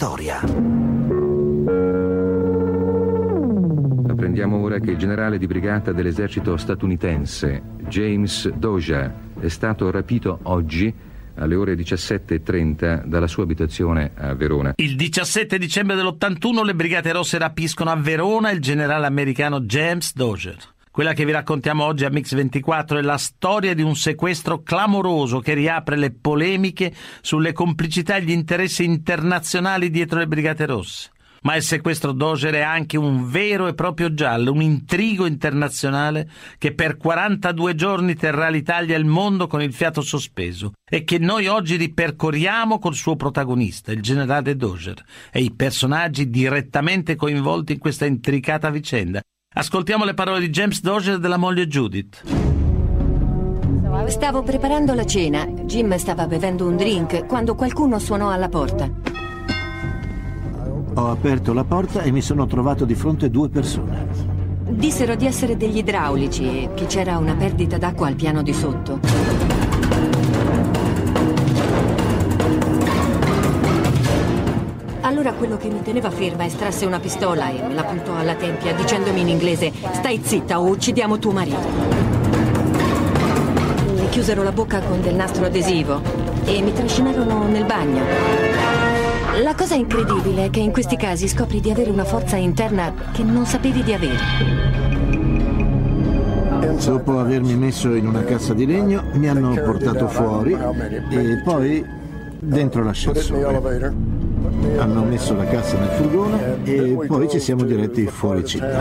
storia. Apprendiamo ora che il generale di brigata dell'esercito statunitense, James Dozier, è stato rapito oggi alle ore 17.30 dalla sua abitazione a Verona. Il 17 dicembre dell'81 le Brigate Rosse rapiscono a Verona il generale americano James Dozier. Quella che vi raccontiamo oggi a Mix24 è la storia di un sequestro clamoroso che riapre le polemiche sulle complicità e gli interessi internazionali dietro le Brigate Rosse. Ma il sequestro Doger è anche un vero e proprio giallo, un intrigo internazionale che per 42 giorni terrà l'Italia e il mondo con il fiato sospeso e che noi oggi ripercorriamo col suo protagonista, il generale Doger, e i personaggi direttamente coinvolti in questa intricata vicenda. Ascoltiamo le parole di James Dozier e della moglie Judith. Stavo preparando la cena. Jim stava bevendo un drink quando qualcuno suonò alla porta. Ho aperto la porta e mi sono trovato di fronte due persone. Dissero di essere degli idraulici e che c'era una perdita d'acqua al piano di sotto. Allora quello che mi teneva ferma estrasse una pistola e me la puntò alla tempia dicendomi in inglese stai zitta o uccidiamo tuo marito. Mi chiusero la bocca con del nastro adesivo e mi trascinarono nel bagno. La cosa incredibile è che in questi casi scopri di avere una forza interna che non sapevi di avere. Dopo avermi messo in una cassa di legno, mi hanno portato fuori e poi dentro l'ascensore. Hanno messo la cassa nel furgone e poi ci siamo diretti fuori città.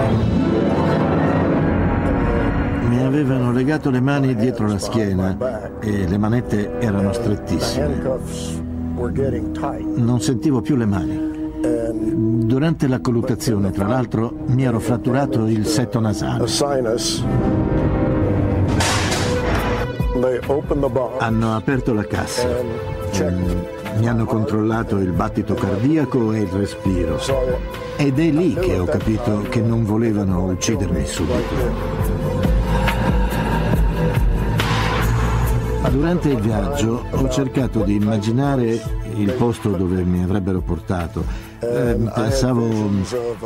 Mi avevano legato le mani dietro la schiena e le manette erano strettissime. Non sentivo più le mani. Durante la colluttazione, tra l'altro, mi ero fratturato il setto nasale. Hanno aperto la cassa. Mi hanno controllato il battito cardiaco e il respiro. Ed è lì che ho capito che non volevano uccidermi subito. Durante il viaggio ho cercato di immaginare il posto dove mi avrebbero portato. Eh, pensavo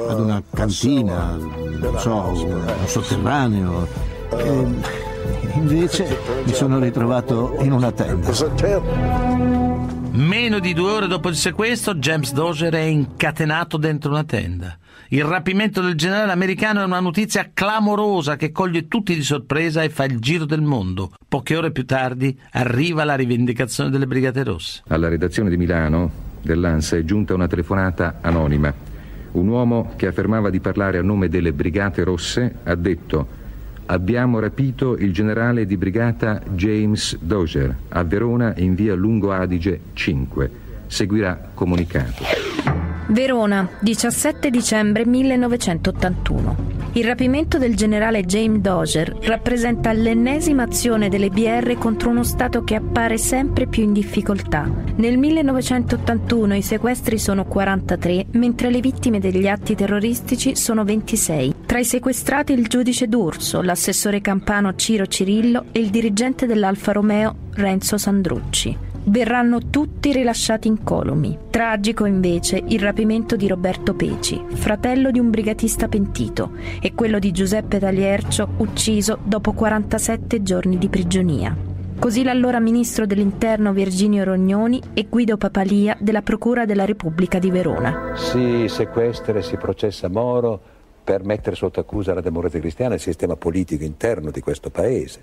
ad una cantina, non so, un sotterraneo. E invece mi sono ritrovato in una tenda. Meno di due ore dopo il sequestro, James Dozier è incatenato dentro una tenda. Il rapimento del generale americano è una notizia clamorosa che coglie tutti di sorpresa e fa il giro del mondo. Poche ore più tardi arriva la rivendicazione delle Brigate Rosse. Alla redazione di Milano dell'ANSA è giunta una telefonata anonima. Un uomo che affermava di parlare a nome delle Brigate Rosse ha detto Abbiamo rapito il generale di brigata James Dozier a Verona in via Lungo Adige 5. Seguirà comunicato. Verona, 17 dicembre 1981. Il rapimento del generale James Dozier rappresenta l'ennesima azione delle BR contro uno Stato che appare sempre più in difficoltà. Nel 1981 i sequestri sono 43, mentre le vittime degli atti terroristici sono 26. Tra i sequestrati il giudice D'Urso, l'assessore campano Ciro Cirillo e il dirigente dell'Alfa Romeo Renzo Sandrucci verranno tutti rilasciati incolumi. Tragico invece il rapimento di Roberto Peci, fratello di un brigatista pentito, e quello di Giuseppe Tagliercio, ucciso dopo 47 giorni di prigionia. Così l'allora ministro dell'Interno Virginio Rognoni e Guido Papalia della Procura della Repubblica di Verona. Si sequestra e si processa Moro per mettere sotto accusa la democrazia cristiana e il sistema politico interno di questo paese.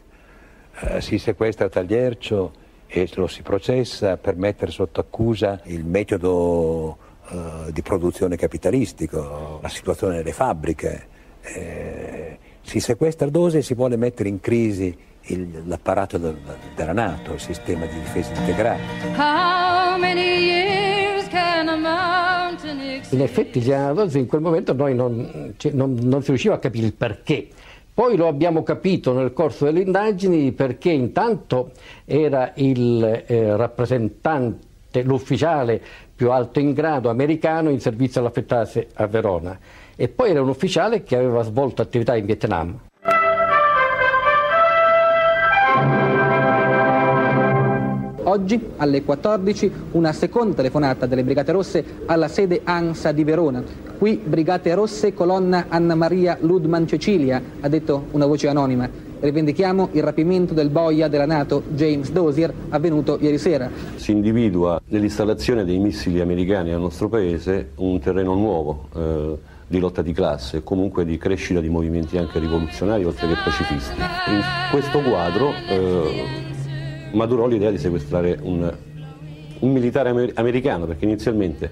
Eh, si sequestra Tagliercio e lo si processa per mettere sotto accusa il metodo eh, di produzione capitalistico, la situazione delle fabbriche. Eh, si sequestra Dose e si vuole mettere in crisi il, l'apparato del, della Nato, il sistema di difesa integrale. In effetti il generale Dose in quel momento noi non, cioè, non, non si riusciva a capire il perché poi lo abbiamo capito nel corso delle indagini perché intanto era il eh, rappresentante, l'ufficiale più alto in grado americano in servizio all'affettase a Verona e poi era un ufficiale che aveva svolto attività in Vietnam. Oggi, alle 14, una seconda telefonata delle Brigate Rosse alla sede ANSA di Verona. Qui Brigate Rosse, colonna Anna Maria Ludman Cecilia, ha detto una voce anonima. Rivendichiamo il rapimento del boia della Nato James Dozier avvenuto ieri sera. Si individua nell'installazione dei missili americani nel nostro paese un terreno nuovo. Eh, di lotta di classe comunque di crescita di movimenti anche rivoluzionari oltre che pacifisti. In questo quadro eh, maturò l'idea di sequestrare un, un militare amer- americano perché inizialmente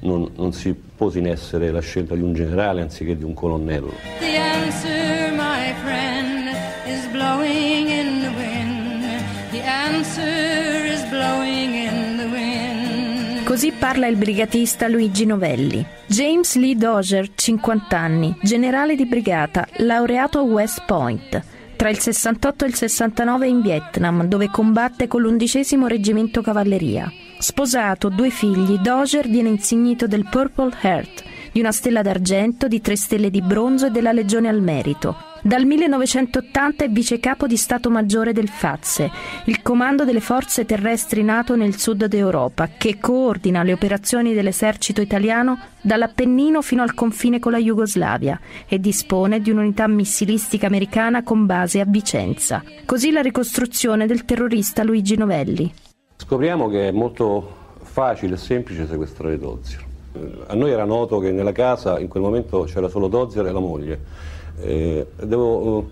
non, non, si pose in essere la scelta di un generale anziché di un colonnello. The answer, my friend, is blowing in the wind. The answer is blowing in the wind. Così parla il brigatista Luigi Novelli. James Lee Dozier, 50 anni, generale di brigata, laureato a West Point. Tra il 68 e il 69 in Vietnam, dove combatte con l'undicesimo reggimento cavalleria. Sposato, due figli, Dozier viene insignito del Purple Heart, di una stella d'argento, di tre stelle di bronzo e della Legione al Merito. Dal 1980 è vice capo di Stato Maggiore del FAZE, il comando delle forze terrestri NATO nel sud d'Europa, che coordina le operazioni dell'esercito italiano dall'Appennino fino al confine con la Jugoslavia e dispone di un'unità missilistica americana con base a Vicenza. Così la ricostruzione del terrorista Luigi Novelli. Scopriamo che è molto facile e semplice sequestrare Dozier. A noi era noto che nella casa in quel momento c'era solo Dozier e la moglie eh, devo,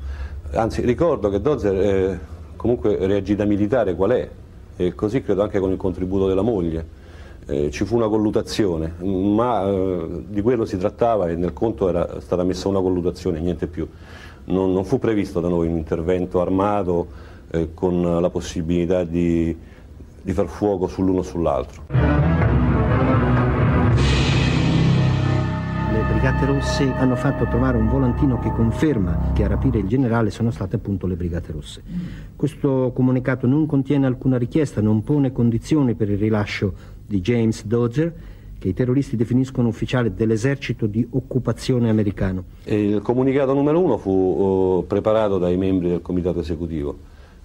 eh, anzi, ricordo che Dozer eh, comunque reagì da militare qual è, e così credo anche con il contributo della moglie. Eh, ci fu una collutazione, ma eh, di quello si trattava e nel conto era stata messa una collutazione, niente più. Non, non fu previsto da noi un intervento armato eh, con la possibilità di, di far fuoco sull'uno o sull'altro. Brigate Rosse hanno fatto trovare un volantino che conferma che a rapire il generale sono state appunto le Brigate Rosse. Questo comunicato non contiene alcuna richiesta, non pone condizioni per il rilascio di James Dodger, che i terroristi definiscono ufficiale dell'esercito di occupazione americano. Il comunicato numero uno fu uh, preparato dai membri del comitato esecutivo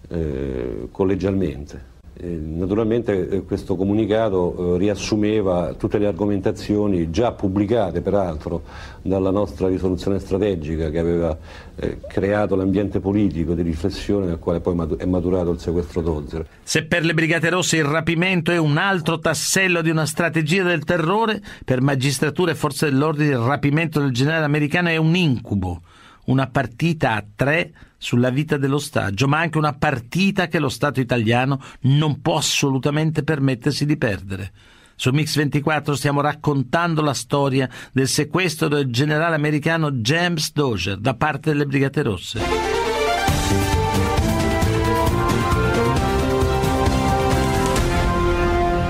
eh, collegialmente naturalmente eh, questo comunicato eh, riassumeva tutte le argomentazioni già pubblicate peraltro dalla nostra risoluzione strategica che aveva eh, creato l'ambiente politico di riflessione nel quale poi è maturato il sequestro Dozer. Se per le Brigate Rosse il rapimento è un altro tassello di una strategia del terrore, per magistratura e forze dell'ordine il rapimento del generale americano è un incubo una partita a tre sulla vita dell'ostaggio, ma anche una partita che lo Stato italiano non può assolutamente permettersi di perdere. Su Mix24 stiamo raccontando la storia del sequestro del generale americano James Dozier da parte delle Brigate Rosse.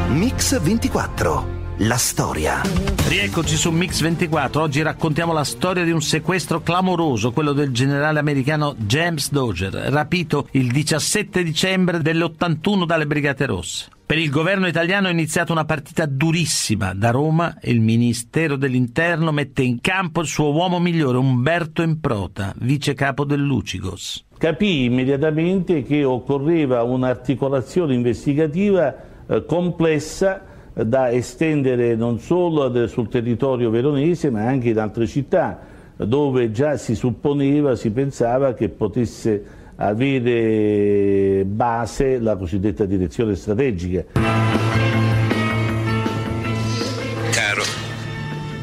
Mix 24 la storia. Rieccoci su Mix 24. Oggi raccontiamo la storia di un sequestro clamoroso, quello del generale americano James Dozier, rapito il 17 dicembre dell'81 dalle Brigate Rosse. Per il governo italiano è iniziata una partita durissima. Da Roma il Ministero dell'Interno mette in campo il suo uomo migliore, Umberto Improta, vice capo del Lucigos. Capì immediatamente che occorreva un'articolazione investigativa eh, complessa da estendere non solo sul territorio veronese ma anche in altre città dove già si supponeva, si pensava che potesse avere base la cosiddetta direzione strategica. Caro,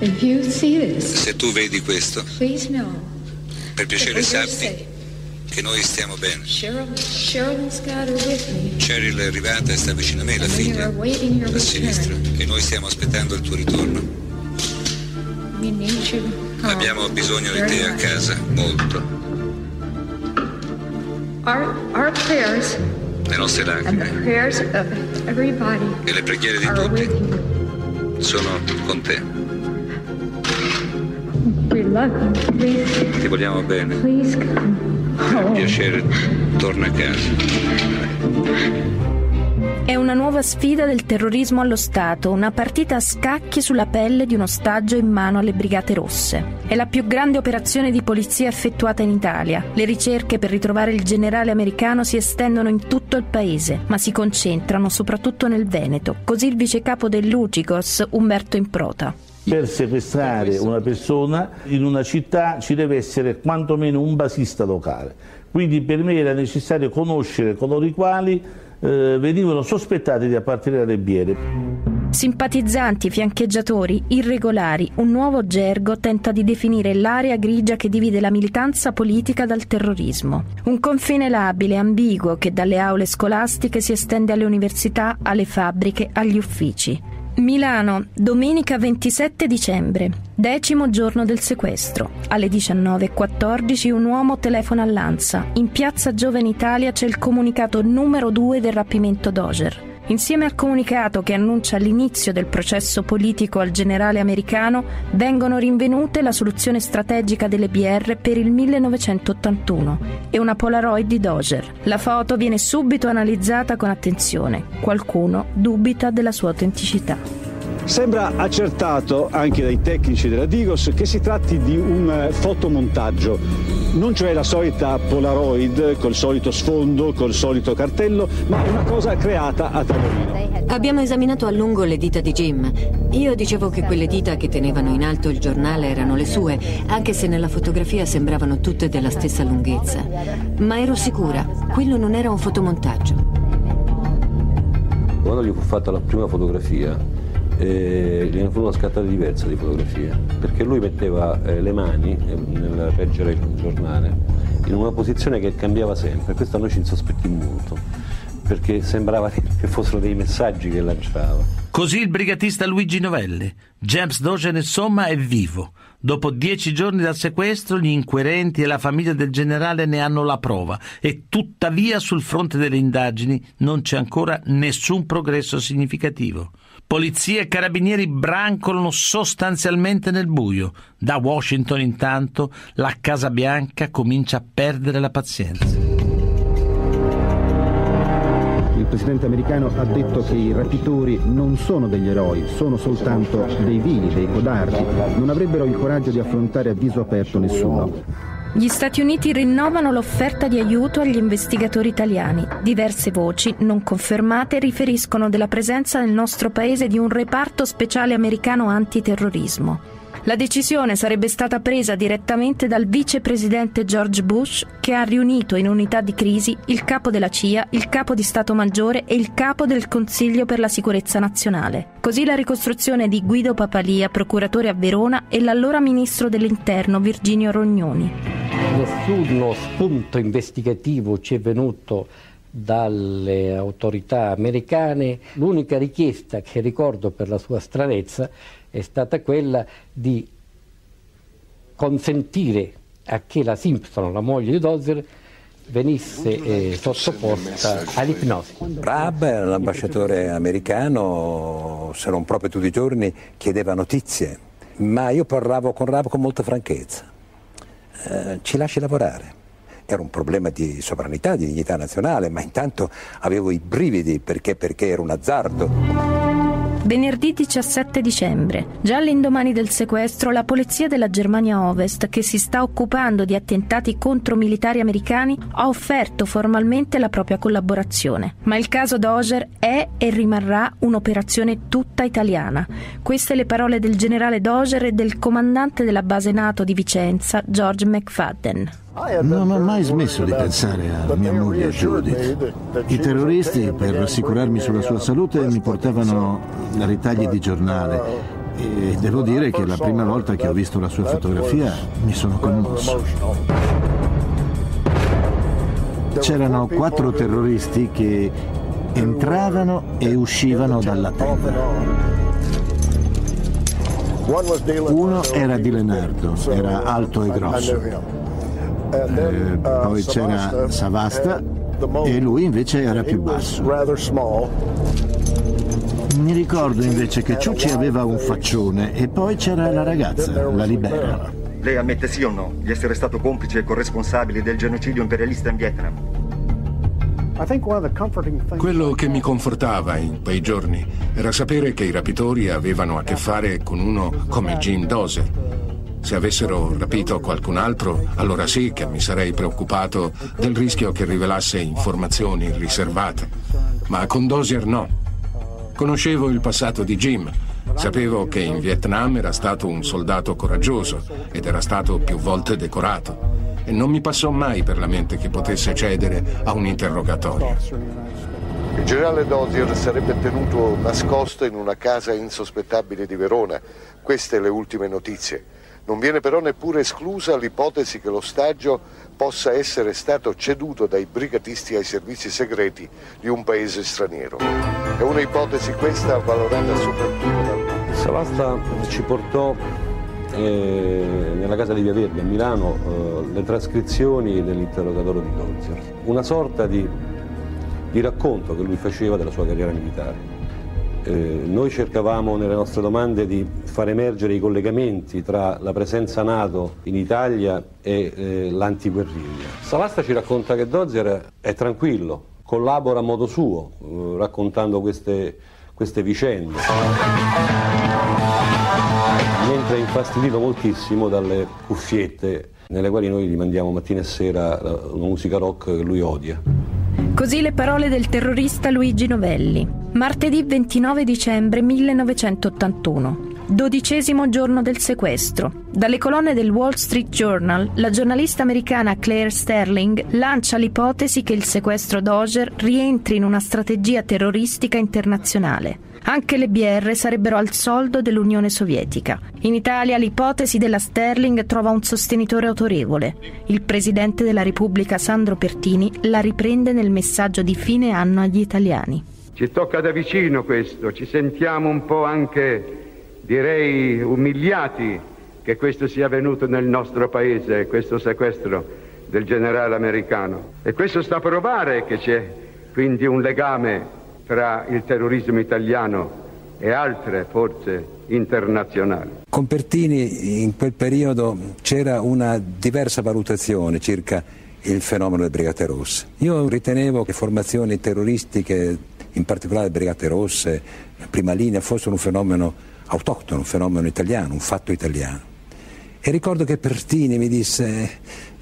se tu vedi questo, per piacere sappi che noi stiamo bene. Cheryl è arrivata e sta vicino a me, la figlia, a sinistra, e noi stiamo aspettando il tuo ritorno. Abbiamo bisogno di te a casa, molto. Le nostre lacrime e le preghiere di tutti sono con te. Ti vogliamo bene. Per piacere, torna a casa. È una nuova sfida del terrorismo allo Stato, una partita a scacchi sulla pelle di un ostaggio in mano alle Brigate Rosse. È la più grande operazione di polizia effettuata in Italia. Le ricerche per ritrovare il generale americano si estendono in tutto il paese, ma si concentrano soprattutto nel Veneto. Così il vicecapo dell'Ucigos, Umberto Improta. Per sequestrare una persona in una città ci deve essere quantomeno un basista locale. Quindi per me era necessario conoscere coloro i quali eh, venivano sospettati di appartenere alle biere. Simpatizzanti, fiancheggiatori, irregolari, un nuovo gergo tenta di definire l'area grigia che divide la militanza politica dal terrorismo. Un confine labile, ambiguo, che dalle aule scolastiche si estende alle università, alle fabbriche, agli uffici. Milano, domenica 27 dicembre, decimo giorno del sequestro. Alle 19.14 un uomo telefona all'Ansa. In piazza Giovane Italia c'è il comunicato numero 2 del rapimento Doger. Insieme al comunicato che annuncia l'inizio del processo politico al generale americano, vengono rinvenute la soluzione strategica delle BR per il 1981 e una Polaroid di Doger. La foto viene subito analizzata con attenzione. Qualcuno dubita della sua autenticità. Sembra accertato anche dai tecnici della Digos che si tratti di un eh, fotomontaggio, non cioè la solita Polaroid col solito sfondo, col solito cartello, ma una cosa creata a tavolino. Abbiamo esaminato a lungo le dita di Jim. Io dicevo che quelle dita che tenevano in alto il giornale erano le sue, anche se nella fotografia sembravano tutte della stessa lunghezza. Ma ero sicura, quello non era un fotomontaggio. Quando gli fu fatta la prima fotografia, eh, gliene furono scattate diverse di fotografie, perché lui metteva eh, le mani eh, nel reggere il giornale in una posizione che cambiava sempre, questo a noi ci insospettì molto, perché sembrava che fossero dei messaggi che lanciava. Così il brigatista Luigi Novelli. James Dogen insomma è vivo. Dopo dieci giorni dal sequestro gli inquirenti e la famiglia del generale ne hanno la prova e tuttavia sul fronte delle indagini non c'è ancora nessun progresso significativo. Polizia e carabinieri brancolano sostanzialmente nel buio. Da Washington intanto la Casa Bianca comincia a perdere la pazienza. Il presidente americano ha detto che i rapitori non sono degli eroi, sono soltanto dei vili, dei codardi. Non avrebbero il coraggio di affrontare a viso aperto nessuno. Gli Stati Uniti rinnovano l'offerta di aiuto agli investigatori italiani. Diverse voci, non confermate, riferiscono della presenza nel nostro paese di un reparto speciale americano antiterrorismo. La decisione sarebbe stata presa direttamente dal vicepresidente George Bush, che ha riunito in unità di crisi il capo della CIA, il capo di Stato Maggiore e il capo del Consiglio per la sicurezza nazionale. Così la ricostruzione di Guido Papalia, procuratore a Verona, e l'allora ministro dell'Interno Virginio Rognoni. Nessuno spunto investigativo ci è venuto dalle autorità americane. L'unica richiesta che ricordo per la sua stranezza è stata quella di consentire a che la Simpson, la moglie di Dozer, venisse eh, sottoposta all'ipnosi. Raab, l'ambasciatore americano, se non proprio tutti i giorni, chiedeva notizie, ma io parlavo con Raab con molta franchezza. Eh, ci lasci lavorare. Era un problema di sovranità, di dignità nazionale, ma intanto avevo i brividi perché, perché era un azzardo. Venerdì 17 dicembre, già all'indomani del sequestro, la polizia della Germania Ovest, che si sta occupando di attentati contro militari americani, ha offerto formalmente la propria collaborazione. Ma il caso Doger è e rimarrà un'operazione tutta italiana. Queste le parole del generale Doger e del comandante della base NATO di Vicenza, George McFadden. Non ho mai smesso di pensare a mia moglie Judith. I terroristi, per rassicurarmi sulla sua salute, mi portavano ritagli di giornale e devo dire che la prima volta che ho visto la sua fotografia mi sono commosso. C'erano quattro terroristi che entravano e uscivano dalla tenda. Uno era di Lenardo, era alto e grosso. Eh, poi c'era Savasta e lui invece era più basso. Mi ricordo invece che Ciucci aveva un faccione e poi c'era la ragazza, la Libera. Lei ammette sì o no di essere stato complice e corresponsabile del genocidio imperialista in Vietnam? Quello che mi confortava in quei giorni era sapere che i rapitori avevano a che fare con uno come Jim Dozer. Se avessero rapito qualcun altro, allora sì che mi sarei preoccupato del rischio che rivelasse informazioni riservate. Ma con Dozier no. Conoscevo il passato di Jim. Sapevo che in Vietnam era stato un soldato coraggioso ed era stato più volte decorato e non mi passò mai per la mente che potesse cedere a un interrogatorio. Il generale Dozier sarebbe tenuto nascosto in una casa insospettabile di Verona. Queste le ultime notizie. Non viene però neppure esclusa l'ipotesi che l'ostaggio possa essere stato ceduto dai brigatisti ai servizi segreti di un paese straniero. È un'ipotesi questa valorata soprattutto dal... Savasta ci portò eh, nella casa di Via Verde a Milano eh, le trascrizioni dell'interrogatorio di Dozier, una sorta di, di, racconto che lui faceva della sua carriera militare. Eh, noi cercavamo nelle nostre domande di far emergere i collegamenti tra la presenza NATO in Italia e eh, l'antiguerriglia. Savasta ci racconta che Dozier è tranquillo, collabora a modo suo, eh, raccontando queste, queste vicende mentre è infastidito moltissimo dalle cuffiette nelle quali noi gli mandiamo mattina e sera una musica rock che lui odia. Così le parole del terrorista Luigi Novelli. Martedì 29 dicembre 1981. Dodicesimo giorno del sequestro. Dalle colonne del Wall Street Journal, la giornalista americana Claire Sterling lancia l'ipotesi che il sequestro Doger rientri in una strategia terroristica internazionale. Anche le BR sarebbero al soldo dell'Unione Sovietica. In Italia l'ipotesi della Sterling trova un sostenitore autorevole. Il presidente della Repubblica Sandro Pertini la riprende nel messaggio di fine anno agli italiani. Ci tocca da vicino questo, ci sentiamo un po' anche, direi, umiliati che questo sia avvenuto nel nostro paese, questo sequestro del generale americano. E questo sta a provare che c'è quindi un legame tra il terrorismo italiano e altre forze internazionali. Con Pertini in quel periodo c'era una diversa valutazione circa il fenomeno delle Brigate Rosse. Io ritenevo che formazioni terroristiche, in particolare Brigate Rosse, prima linea, fossero un fenomeno autoctono, un fenomeno italiano, un fatto italiano. E ricordo che Pertini mi disse,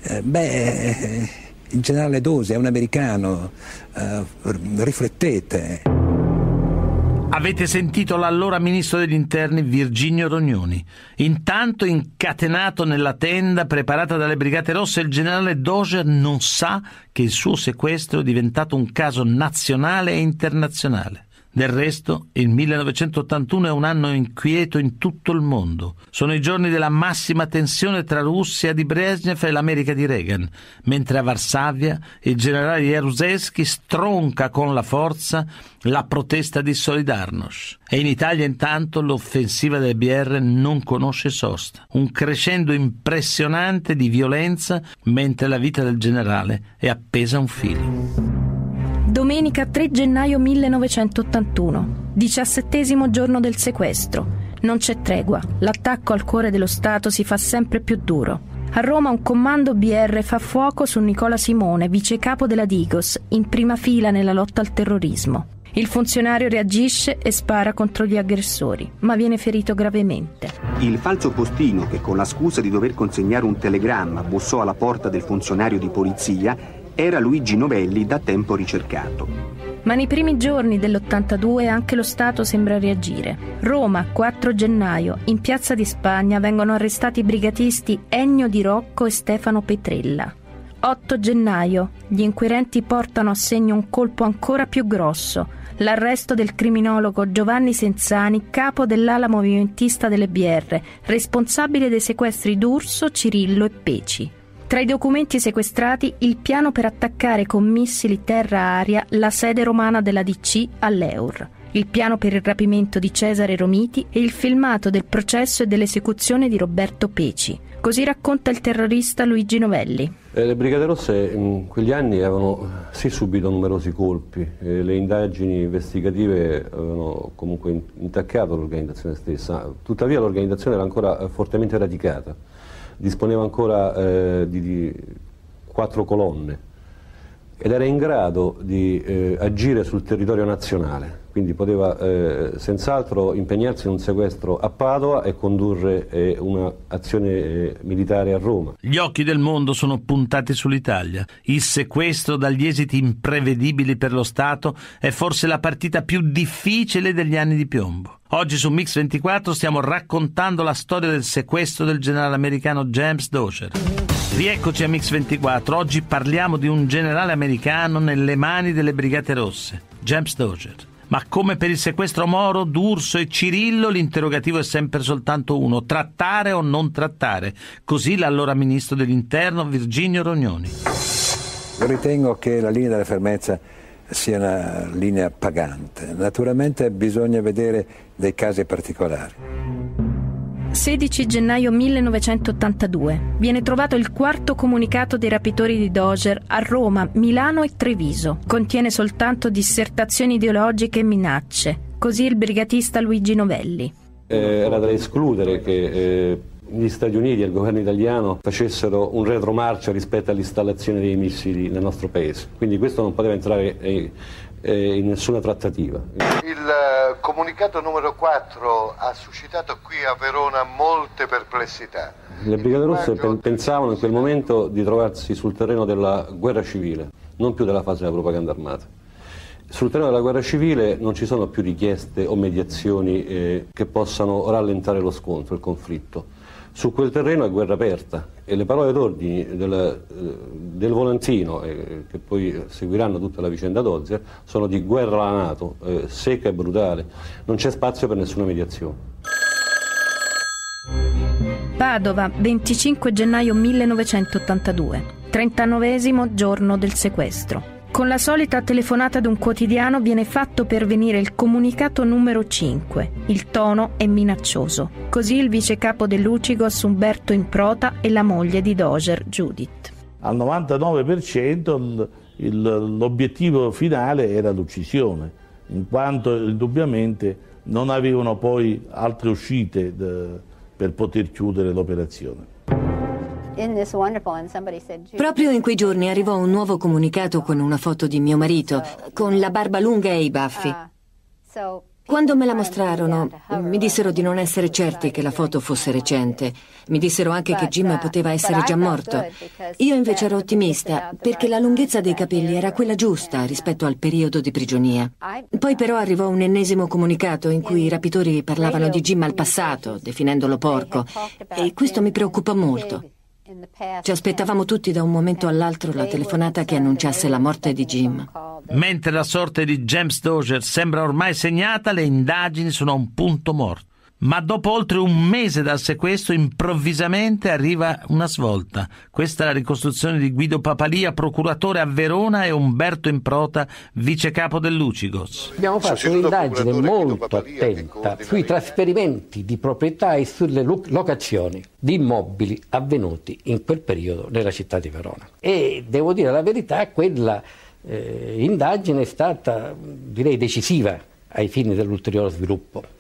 eh, beh il generale Dosi è un americano, uh, riflettete. Avete sentito l'allora ministro degli interni Virginio Rognoni. Intanto, incatenato nella tenda preparata dalle Brigate Rosse, il generale Doger non sa che il suo sequestro è diventato un caso nazionale e internazionale. Del resto, il 1981 è un anno inquieto in tutto il mondo. Sono i giorni della massima tensione tra Russia di Brezhnev e l'America di Reagan, mentre a Varsavia il generale Jaruzelski stronca con la forza la protesta di Solidarnosc. E in Italia intanto l'offensiva del BR non conosce sosta. Un crescendo impressionante di violenza mentre la vita del generale è appesa a un filo. Domenica 3 gennaio 1981, diciassettesimo giorno del sequestro. Non c'è tregua, l'attacco al cuore dello Stato si fa sempre più duro. A Roma un comando BR fa fuoco su Nicola Simone, vice capo della Digos, in prima fila nella lotta al terrorismo. Il funzionario reagisce e spara contro gli aggressori, ma viene ferito gravemente. Il falso postino che con la scusa di dover consegnare un telegramma bussò alla porta del funzionario di polizia era Luigi Novelli da tempo ricercato. Ma nei primi giorni dell'82 anche lo Stato sembra reagire. Roma, 4 gennaio, in Piazza di Spagna vengono arrestati i brigatisti Ennio Di Rocco e Stefano Petrella. 8 gennaio, gli inquirenti portano a segno un colpo ancora più grosso, l'arresto del criminologo Giovanni Senzani, capo dell'ala movimentista delle BR, responsabile dei sequestri d'Urso, Cirillo e Peci. Tra i documenti sequestrati il piano per attaccare con missili terra-aria la sede romana della DC all'Eur, il piano per il rapimento di Cesare Romiti e il filmato del processo e dell'esecuzione di Roberto Peci. Così racconta il terrorista Luigi Novelli. Eh, le Brigate Rosse in quegli anni avevano sì subito numerosi colpi, eh, le indagini investigative avevano comunque intaccato l'organizzazione stessa, tuttavia l'organizzazione era ancora fortemente radicata disponeva ancora eh, di, di, quattro colonne ed era in grado di eh, agire sul territorio nazionale, quindi poteva eh, senz'altro impegnarsi in un sequestro a Padova e condurre eh, un'azione eh, militare a Roma. Gli occhi del mondo sono puntati sull'Italia. Il sequestro dagli esiti imprevedibili per lo Stato è forse la partita più difficile degli anni di piombo. Oggi su Mix 24 stiamo raccontando la storia del sequestro del generale americano James Dozier. Rieccoci a Mix24, oggi parliamo di un generale americano nelle mani delle Brigate Rosse, James Dozier. Ma come per il sequestro Moro, D'Urso e Cirillo, l'interrogativo è sempre soltanto uno, trattare o non trattare. Così l'allora ministro dell'Interno Virginio Rognoni. Ritengo che la linea della fermezza sia una linea pagante. Naturalmente bisogna vedere dei casi particolari. 16 gennaio 1982 viene trovato il quarto comunicato dei rapitori di Doger a Roma, Milano e Treviso. Contiene soltanto dissertazioni ideologiche e minacce. Così il brigatista Luigi Novelli. Eh, era da escludere che eh, gli Stati Uniti e il governo italiano facessero un retromarcia rispetto all'installazione dei missili nel nostro paese. Quindi questo non poteva entrare eh, eh, in nessuna trattativa. Il eh, comunicato numero 4 ha suscitato qui a Verona molte perplessità. Le Brigate Rosse pensavano in quel momento di trovarsi sul terreno della guerra civile, non più della fase della propaganda armata. Sul terreno della guerra civile non ci sono più richieste o mediazioni eh, che possano rallentare lo scontro, il conflitto su quel terreno è guerra aperta e le parole d'ordine del, eh, del volantino, eh, che poi seguiranno tutta la vicenda Dozier, sono di guerra alla Nato, eh, secca e brutale, non c'è spazio per nessuna mediazione. Padova, 25 gennaio 1982, 39 giorno del sequestro. Con la solita telefonata ad un quotidiano viene fatto pervenire il comunicato numero 5. Il tono è minaccioso. Così il vice capo dell'Ucigos Umberto Improta e la moglie di Doger, Judith. Al 99% il, l'obiettivo finale era l'uccisione, in quanto indubbiamente non avevano poi altre uscite de, per poter chiudere l'operazione. Proprio in quei giorni arrivò un nuovo comunicato con una foto di mio marito, con la barba lunga e i baffi. Uh, Quando me la mostrarono, mi dissero di non essere certi che la foto fosse recente. Mi dissero anche che Jim uh, poteva essere già morto. Io invece ero ottimista, perché la lunghezza dei capelli era quella giusta rispetto al periodo di prigionia. Poi però arrivò un ennesimo comunicato in cui i rapitori parlavano di Jim al passato, definendolo porco, e questo mi preoccupò molto. Ci aspettavamo tutti da un momento all'altro la telefonata che annunciasse la morte di Jim. Mentre la sorte di James Dozier sembra ormai segnata, le indagini sono a un punto morto. Ma dopo oltre un mese dal sequestro, improvvisamente arriva una svolta. Questa è la ricostruzione di Guido Papalia, procuratore a Verona, e Umberto Improta, vice capo dell'Ucigos. Abbiamo fatto un'indagine molto attenta sui trasferimenti di proprietà e sulle locazioni di immobili avvenuti in quel periodo nella città di Verona. E devo dire la verità, quella eh, indagine è stata, direi, decisiva ai fini dell'ulteriore sviluppo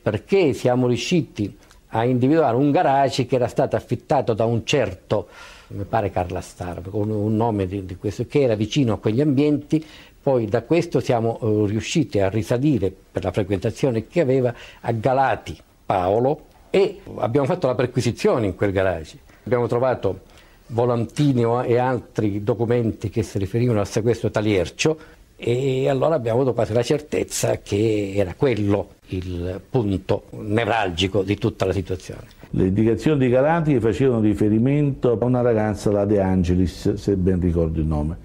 perché siamo riusciti a individuare un garage che era stato affittato da un certo, mi pare Carla Star, con un nome di, di questo, che era vicino a quegli ambienti, poi da questo siamo uh, riusciti a risalire per la frequentazione che aveva a Galati Paolo e abbiamo fatto la perquisizione in quel garage. Abbiamo trovato volantini e altri documenti che si riferivano al sequestro Taliercio e allora abbiamo avuto quasi la certezza che era quello il punto nevralgico di tutta la situazione. Le indicazioni di Galanti facevano riferimento a una ragazza, la De Angelis, se ben ricordo il nome.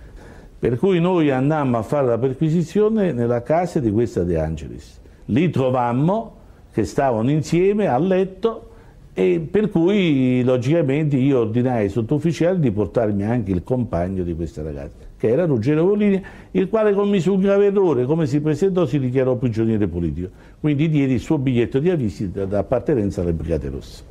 Per cui noi andammo a fare la perquisizione nella casa di questa De Angelis. Lì trovammo che stavano insieme a letto e per cui logicamente io ordinai ai sottufficiali di portarmi anche il compagno di questa ragazza che era Ruggero Volini, il quale commise un grave errore, come si presentò si dichiarò prigioniero politico, quindi diede il suo biglietto di visita d'appartenenza alle Brigate Rosse.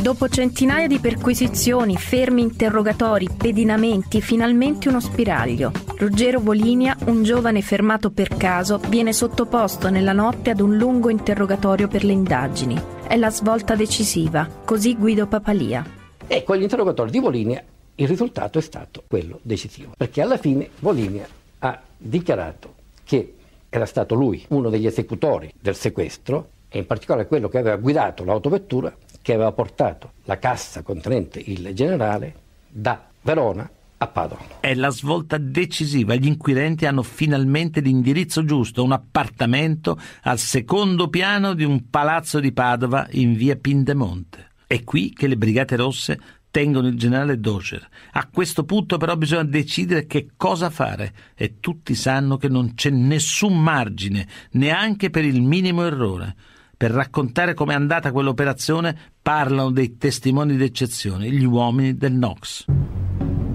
Dopo centinaia di perquisizioni, fermi interrogatori, pedinamenti, finalmente uno spiraglio. Ruggero Volinia, un giovane fermato per caso, viene sottoposto nella notte ad un lungo interrogatorio per le indagini. È la svolta decisiva, così Guido Papalia. Ecco, gli interrogatori di Volinia il risultato è stato quello decisivo, perché alla fine Volinia ha dichiarato che era stato lui uno degli esecutori del sequestro e in particolare quello che aveva guidato l'autovettura che aveva portato la cassa contenente il generale da Verona a Padova. È la svolta decisiva. Gli inquirenti hanno finalmente l'indirizzo giusto, un appartamento al secondo piano di un palazzo di Padova in via Pindemonte. È qui che le Brigate Rosse tengono il generale Docer. A questo punto però bisogna decidere che cosa fare e tutti sanno che non c'è nessun margine, neanche per il minimo errore. Per raccontare com'è andata quell'operazione parlano dei testimoni d'eccezione, gli uomini del NOx.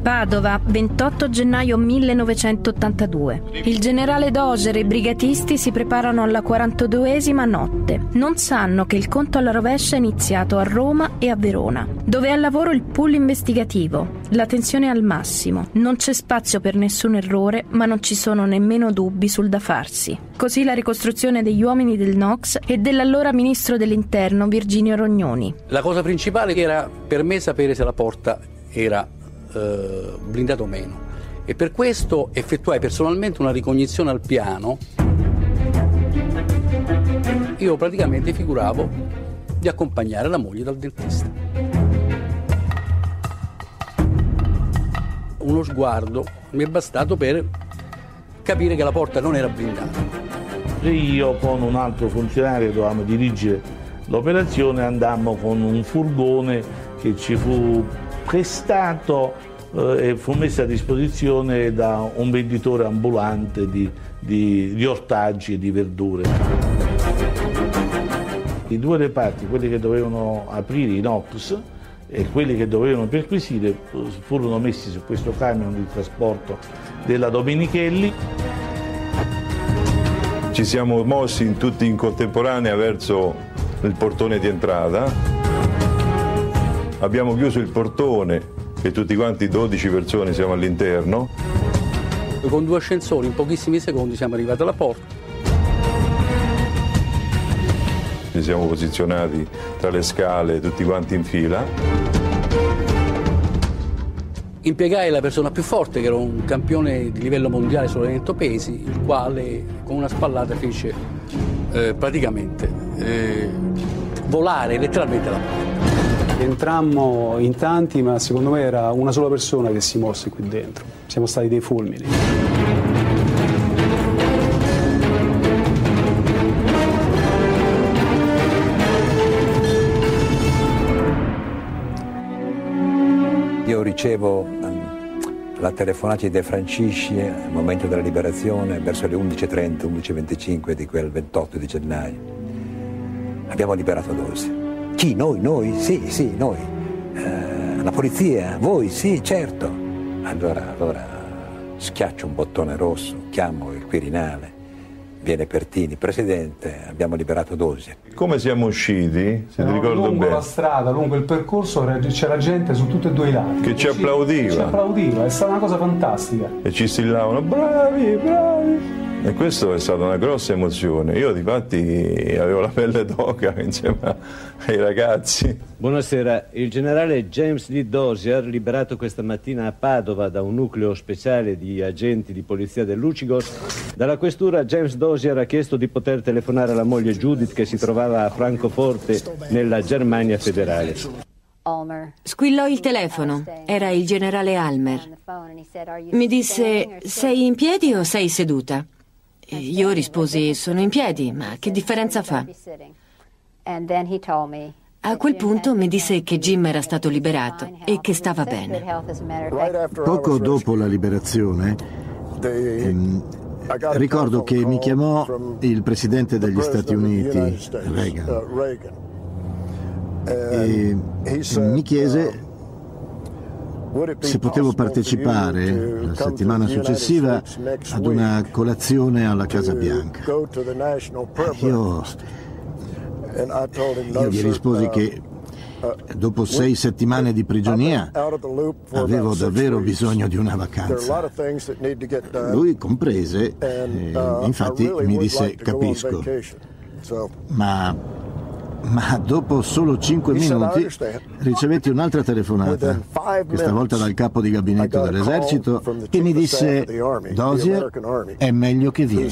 Padova, 28 gennaio 1982. Il generale Doger e i brigatisti si preparano alla 42esima notte. Non sanno che il conto alla rovescia è iniziato a Roma e a Verona, dove è al lavoro il pool investigativo. La tensione è al massimo. Non c'è spazio per nessun errore, ma non ci sono nemmeno dubbi sul da farsi. Così la ricostruzione degli uomini del NOx e dell'allora ministro dell'Interno Virginio Rognoni. La cosa principale era per me sapere se la porta era eh, blindato meno. E per questo effettuai personalmente una ricognizione al piano. Io praticamente figuravo di accompagnare la moglie dal dentista. Uno sguardo mi è bastato per capire che la porta non era blindata. Io con un altro funzionario dovevamo dirigere l'operazione, andammo con un furgone che ci fu prestato eh, e fu messo a disposizione da un venditore ambulante di, di, di ortaggi e di verdure. I due reparti, quelli che dovevano aprire i NOx e quelli che dovevano perquisire, furono messi su questo camion di trasporto della Domenichelli. Ci siamo mossi in tutti in contemporanea verso il portone di entrata. Abbiamo chiuso il portone e tutti quanti 12 persone siamo all'interno. Con due ascensori in pochissimi secondi siamo arrivati alla porta. Ci siamo posizionati tra le scale tutti quanti in fila. Impiegai la persona più forte, che era un campione di livello mondiale sull'evento pesi, il quale con una spallata fece eh, praticamente eh, volare letteralmente la porta. Entrammo in tanti, ma secondo me era una sola persona che si mosse qui dentro. Siamo stati dei fulmini. Io ricevo um, la telefonata di De Francisci al momento della liberazione verso le 11.30, 11.25 di quel 28 di gennaio. Abbiamo liberato Dosi. Chi? Noi? Noi? Sì, sì, noi. Eh, la polizia? Voi? Sì, certo. Allora, allora schiaccio un bottone rosso, chiamo il Quirinale, viene Pertini, Presidente, abbiamo liberato Dosi. Come siamo usciti, se ti ricordo lungo bene? la strada, lungo il percorso, c'era gente su tutti e due i lati. Che ci applaudiva. Ci applaudiva, è stata una cosa fantastica. E ci strillavano, bravi, bravi. E questa è stata una grossa emozione. Io di fatti avevo la pelle d'oca insieme ai ragazzi. Buonasera, il generale James D. Dozier, liberato questa mattina a Padova da un nucleo speciale di agenti di polizia dell'Ucigos, dalla questura James Dozier ha chiesto di poter telefonare alla moglie Judith che si trovava a Francoforte nella Germania federale. Squillò il telefono. Era il generale Almer. Mi disse: Sei in piedi o sei seduta? E io risposi: Sono in piedi, ma che differenza fa? A quel punto mi disse che Jim era stato liberato e che stava bene. Poco dopo la liberazione, ehm, ricordo che mi chiamò il presidente degli Stati Uniti, Reagan, e mi chiese se potevo partecipare la settimana successiva ad una colazione alla Casa Bianca. Io, io gli risposi che dopo sei settimane di prigionia avevo davvero bisogno di una vacanza. Lui comprese infatti mi disse capisco, ma Ma dopo solo cinque minuti ricevetti un'altra telefonata, questa volta dal capo di gabinetto dell'esercito, che mi disse Dozier è meglio che vieni.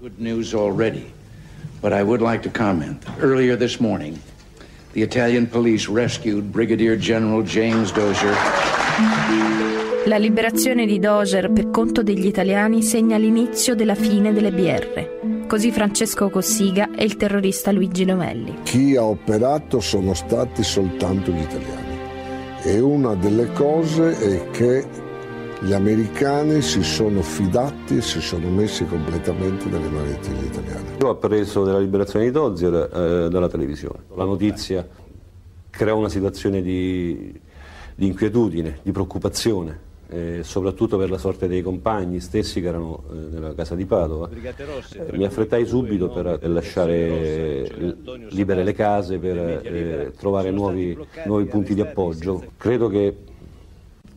Good news already, but I would like to comment. Earlier this morning, the Italian police rescued Brigadier General James Dozier. La liberazione di Dozier per conto degli italiani segna l'inizio della fine delle BR. Così Francesco Cossiga e il terrorista Luigi Novelli. Chi ha operato sono stati soltanto gli italiani. E una delle cose è che gli americani si sono fidati e si sono messi completamente nelle manette degli italiani. Io ho appreso della liberazione di Dozier eh, dalla televisione. La notizia creò una situazione di, di inquietudine, di preoccupazione. Eh, soprattutto per la sorte dei compagni stessi che erano eh, nella casa di Padova. Eh, mi affrettai subito per lasciare libere le case, per eh, trovare nuovi, nuovi punti di appoggio. Credo che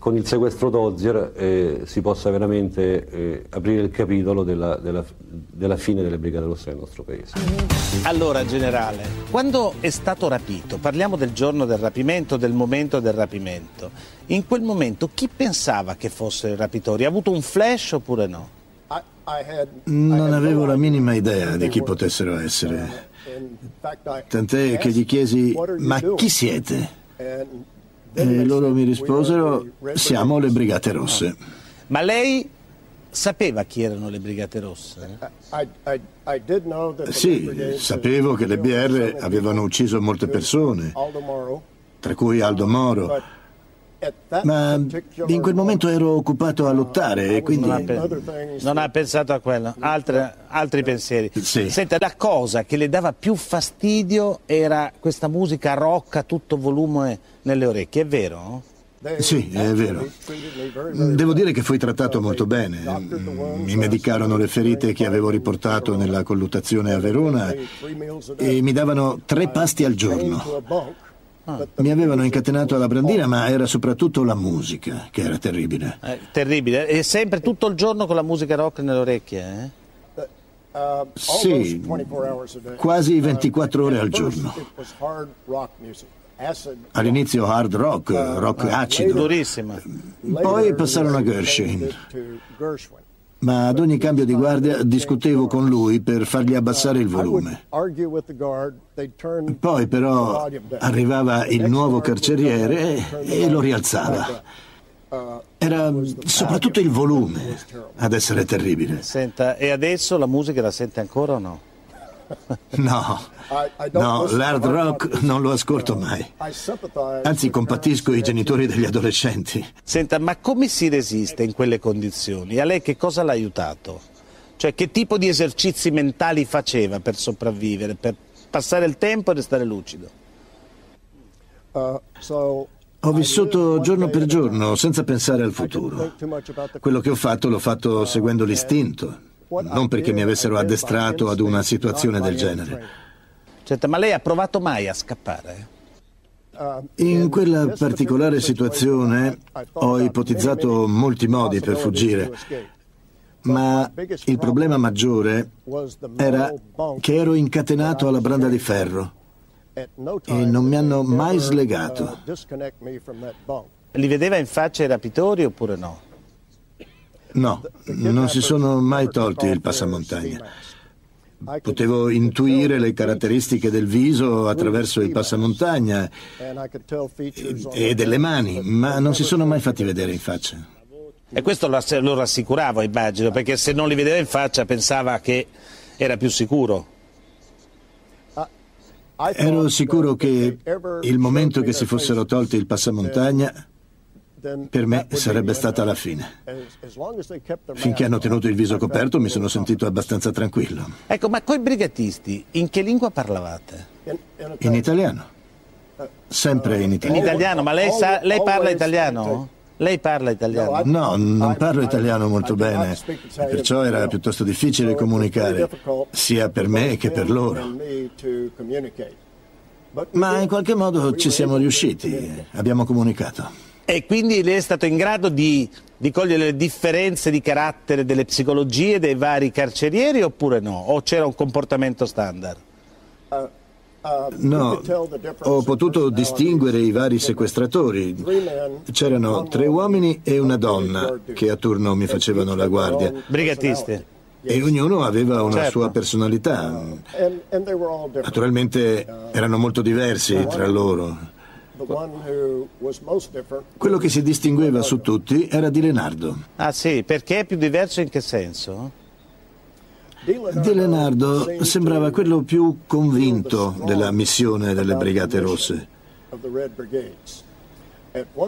con il sequestro Dozier eh, si possa veramente eh, aprire il capitolo della, della, della, fine delle Brigate Rosse nel nostro paese. Allora, generale, quando è stato rapito, parliamo del giorno del rapimento, del momento del rapimento, in quel momento chi pensava che fossero i rapitori? Ha avuto un flash oppure no? Non avevo la minima idea di chi potessero essere. Tant'è che gli chiesi, ma chi siete? E loro mi risposero, siamo le Brigate Rosse. Ma lei sapeva chi erano le Brigate Rosse? Sì, sapevo che le BR avevano ucciso molte persone, tra cui Aldo Moro. Ma in quel momento ero occupato a lottare e quindi... Non ha, pe- non ha pensato a quello, Altre, altri pensieri. Sì. Senta, la cosa che le dava più fastidio era questa musica rock a tutto volume nelle orecchie, è vero? Sì, è vero. Devo dire che fui trattato molto bene. Mi medicarono le ferite che avevo riportato nella colluttazione a Verona e mi davano tre pasti al giorno. Mi avevano incatenato alla brandina, ma era soprattutto la musica che era terribile. Eh, terribile. E sempre tutto il giorno con la musica rock nelle orecchie, eh? Sì, quasi 24 ore al giorno. All'inizio hard rock, rock acido. Durissima. Poi passarono a Gershwin. Ma ad ogni cambio di guardia discutevo con lui per fargli abbassare il volume. Poi però arrivava il nuovo carceriere e lo rialzava. Era soprattutto il volume ad essere terribile. Senta, e adesso la musica la sente ancora o no? No, no, l'hard rock non lo ascolto mai. Anzi, compatisco i genitori degli adolescenti. Senta, ma come si resiste in quelle condizioni? A lei che cosa l'ha aiutato? Cioè, che tipo di esercizi mentali faceva per sopravvivere, per passare il tempo e restare lucido? Ho vissuto giorno per giorno, senza pensare al futuro. Quello che ho fatto l'ho fatto seguendo l'istinto non perché mi avessero addestrato ad una situazione del genere. Certo, ma lei ha provato mai a scappare? In quella particolare situazione ho ipotizzato molti modi per fuggire, ma il problema maggiore era che ero incatenato alla branda di ferro e non mi hanno mai slegato. Li vedeva in faccia i rapitori oppure no? No, non si sono mai tolti il passamontagna. Potevo intuire le caratteristiche del viso attraverso il passamontagna e delle mani, ma non si sono mai fatti vedere in faccia. E questo lo rassicurava, immagino, perché se non li vedeva in faccia pensava che era più sicuro. Ero sicuro che il momento che si fossero tolti il passamontagna per me sarebbe stata la fine. Finché hanno tenuto il viso coperto mi sono sentito abbastanza tranquillo. Ecco, ma coi brigatisti in che lingua parlavate? In italiano. Sempre in italiano. In italiano, ma lei, sa, lei parla italiano? Lei parla italiano? No, non parlo italiano molto bene, perciò era piuttosto difficile comunicare, sia per me che per loro. Ma in qualche modo ci siamo riusciti, abbiamo comunicato. E quindi lei è stato in grado di, di, cogliere le differenze di carattere delle psicologie dei vari carcerieri oppure no? O c'era un comportamento standard? No, ho potuto distinguere i vari sequestratori. C'erano tre uomini e una donna che a turno mi facevano la guardia. Brigatisti. E ognuno aveva una Certo. sua personalità. Naturalmente erano molto diversi tra loro. Quello che si distingueva su tutti era Di Lenardo. Ah sì, perché è più diverso in che senso? Di Lenardo sembrava quello più convinto della missione delle Brigate Rosse.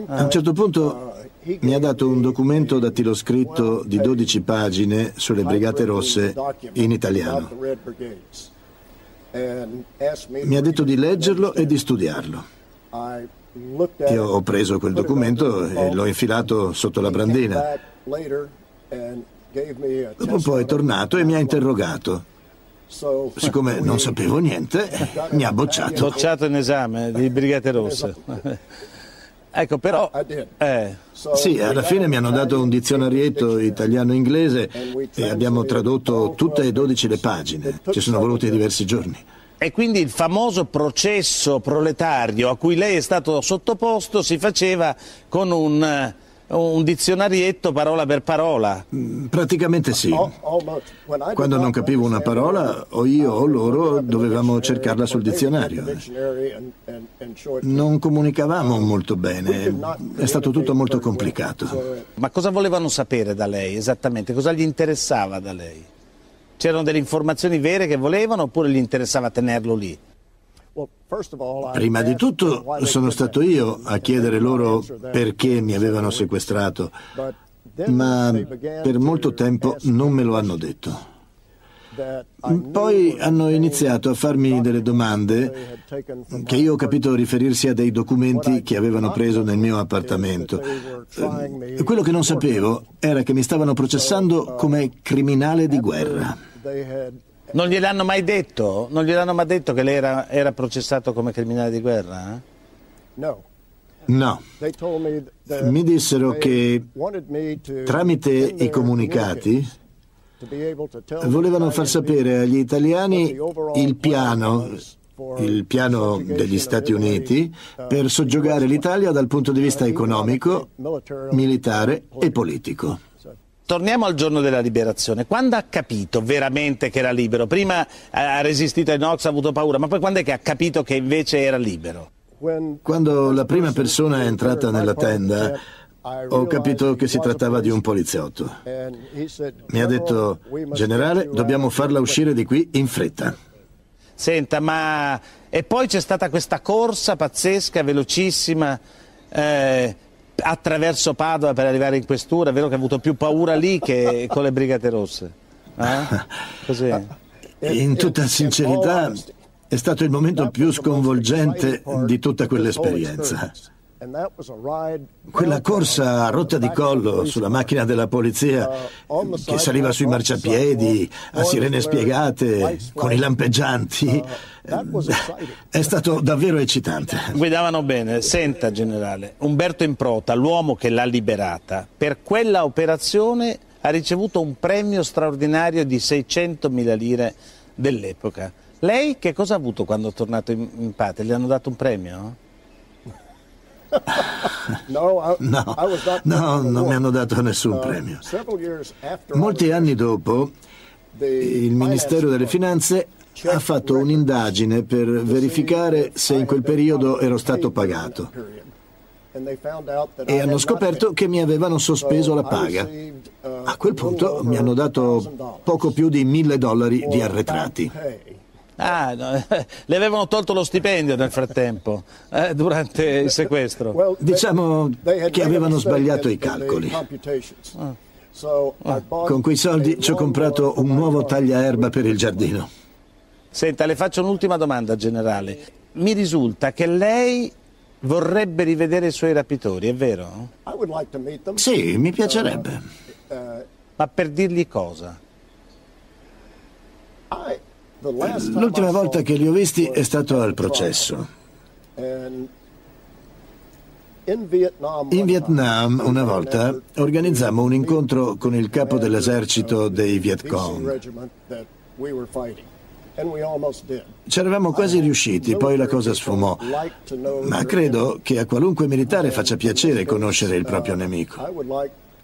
A un certo punto mi ha dato un documento dattiloscritto di 12 pagine sulle Brigate Rosse in italiano. Mi ha detto di leggerlo e di studiarlo. Io ho preso quel documento e l'ho infilato sotto la brandina. Dopo poi è tornato e mi ha interrogato. Siccome non sapevo niente, mi ha bocciato. Bocciato in esame di Brigate Rosse. ecco, però... Eh. Sì, alla fine mi hanno dato un dizionarietto italiano-inglese e abbiamo tradotto tutte e 12 le pagine. Ci sono voluti diversi giorni. E quindi il famoso processo proletario a cui lei è stato sottoposto si faceva con un, eh, un dizionarietto parola per parola. Praticamente sì. Quando non capivo una parola, o io o loro dovevamo cercarla sul dizionario. Non comunicavamo molto bene, è stato tutto molto complicato. Ma cosa volevano sapere da lei esattamente? Cosa gli interessava da lei? C'erano delle informazioni vere che volevano oppure gli interessava tenerlo lì? Prima di tutto sono stato io a chiedere loro perché mi avevano sequestrato, ma per molto tempo non me lo hanno detto. Poi hanno iniziato a farmi delle domande che io ho capito riferirsi a dei documenti che avevano preso nel mio appartamento. Eh, Quello che non sapevo era che mi stavano processando come criminale di guerra. Non gliel'hanno mai detto? Non gliel'hanno mai detto che lei era, era processato come criminale di guerra? eh? No, mi dissero che tramite i comunicati volevano far sapere agli italiani il piano, il piano degli Stati Uniti per soggiogare l'Italia dal punto di vista economico, militare e politico. Torniamo al giorno della liberazione. Quando ha capito veramente che era libero? Prima ha resistito ai Nox, ha avuto paura, ma poi quando è che ha capito che invece era libero? Quando la prima persona è entrata nella tenda, ho capito che si trattava di un poliziotto. Mi ha detto, generale, dobbiamo farla uscire di qui in fretta. Senta, ma... E poi c'è stata questa corsa pazzesca, velocissima, eh, attraverso Padova per arrivare in questura. È vero che ha avuto più paura lì che con le Brigate Rosse. Eh? Così. In tutta sincerità, è stato il momento più sconvolgente di tutta quell'esperienza. Quella corsa a rotta di collo sulla macchina della polizia che saliva sui marciapiedi, a sirene spiegate, con i lampeggianti, è stato davvero eccitante. Guidavano bene. Senta, generale, Umberto Improta, l'uomo che l'ha liberata, per quella operazione ha ricevuto un premio straordinario di 600.000 lire dell'epoca. Lei che cosa ha avuto quando è tornato in, patria? Gli hanno dato un premio? No, no, non mi hanno dato nessun premio. Molti anni dopo, il Ministero delle Finanze ha fatto un'indagine per verificare se in quel periodo ero stato pagato. e hanno scoperto che mi avevano sospeso la paga. A quel punto mi hanno dato poco più di mille dollari di arretrati. Ah, no, le avevano tolto lo stipendio nel frattempo, eh, durante il sequestro. Diciamo che avevano sbagliato i calcoli. Con quei soldi ci ho comprato un nuovo tagliaerba per il giardino. Senta, le faccio un'ultima domanda, generale. Mi risulta che lei vorrebbe rivedere i suoi rapitori, è vero? Sì, mi piacerebbe. Ma per dirgli cosa? L'ultima volta che li ho visti è stato al processo. In Vietnam, una volta, organizzammo un incontro con il capo dell'esercito dei Viet Cong. Ci eravamo quasi riusciti, poi la cosa sfumò. Ma credo che a qualunque militare faccia piacere conoscere il proprio nemico.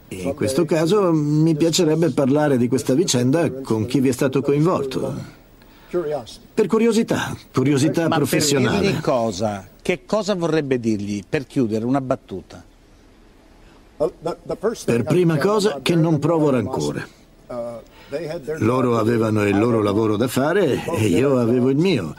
In questo caso mi piacerebbe parlare di questa vicenda con chi vi è stato coinvolto. Per curiosità, curiosità Ma professionale. per dirgli cosa? Che cosa vorrebbe dirgli per chiudere una battuta? Per prima cosa che non provo rancore. Loro avevano il loro lavoro da fare e io avevo il mio.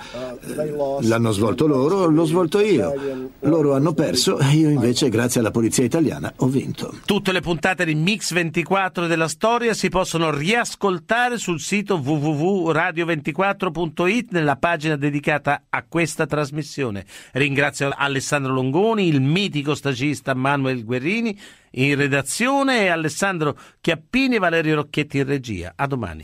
L'hanno svolto loro, l'ho svolto io. Loro hanno perso e io invece, grazie alla polizia italiana, ho vinto. Tutte le puntate di Mix 24 della storia si possono riascoltare sul sito www.radio24.it nella pagina dedicata a questa trasmissione. Ringrazio Alessandro Longoni, il mitico stagista Manuel Guerrini in redazione e Alessandro Chiappini e Valerio Rocchetti in regia. A domani.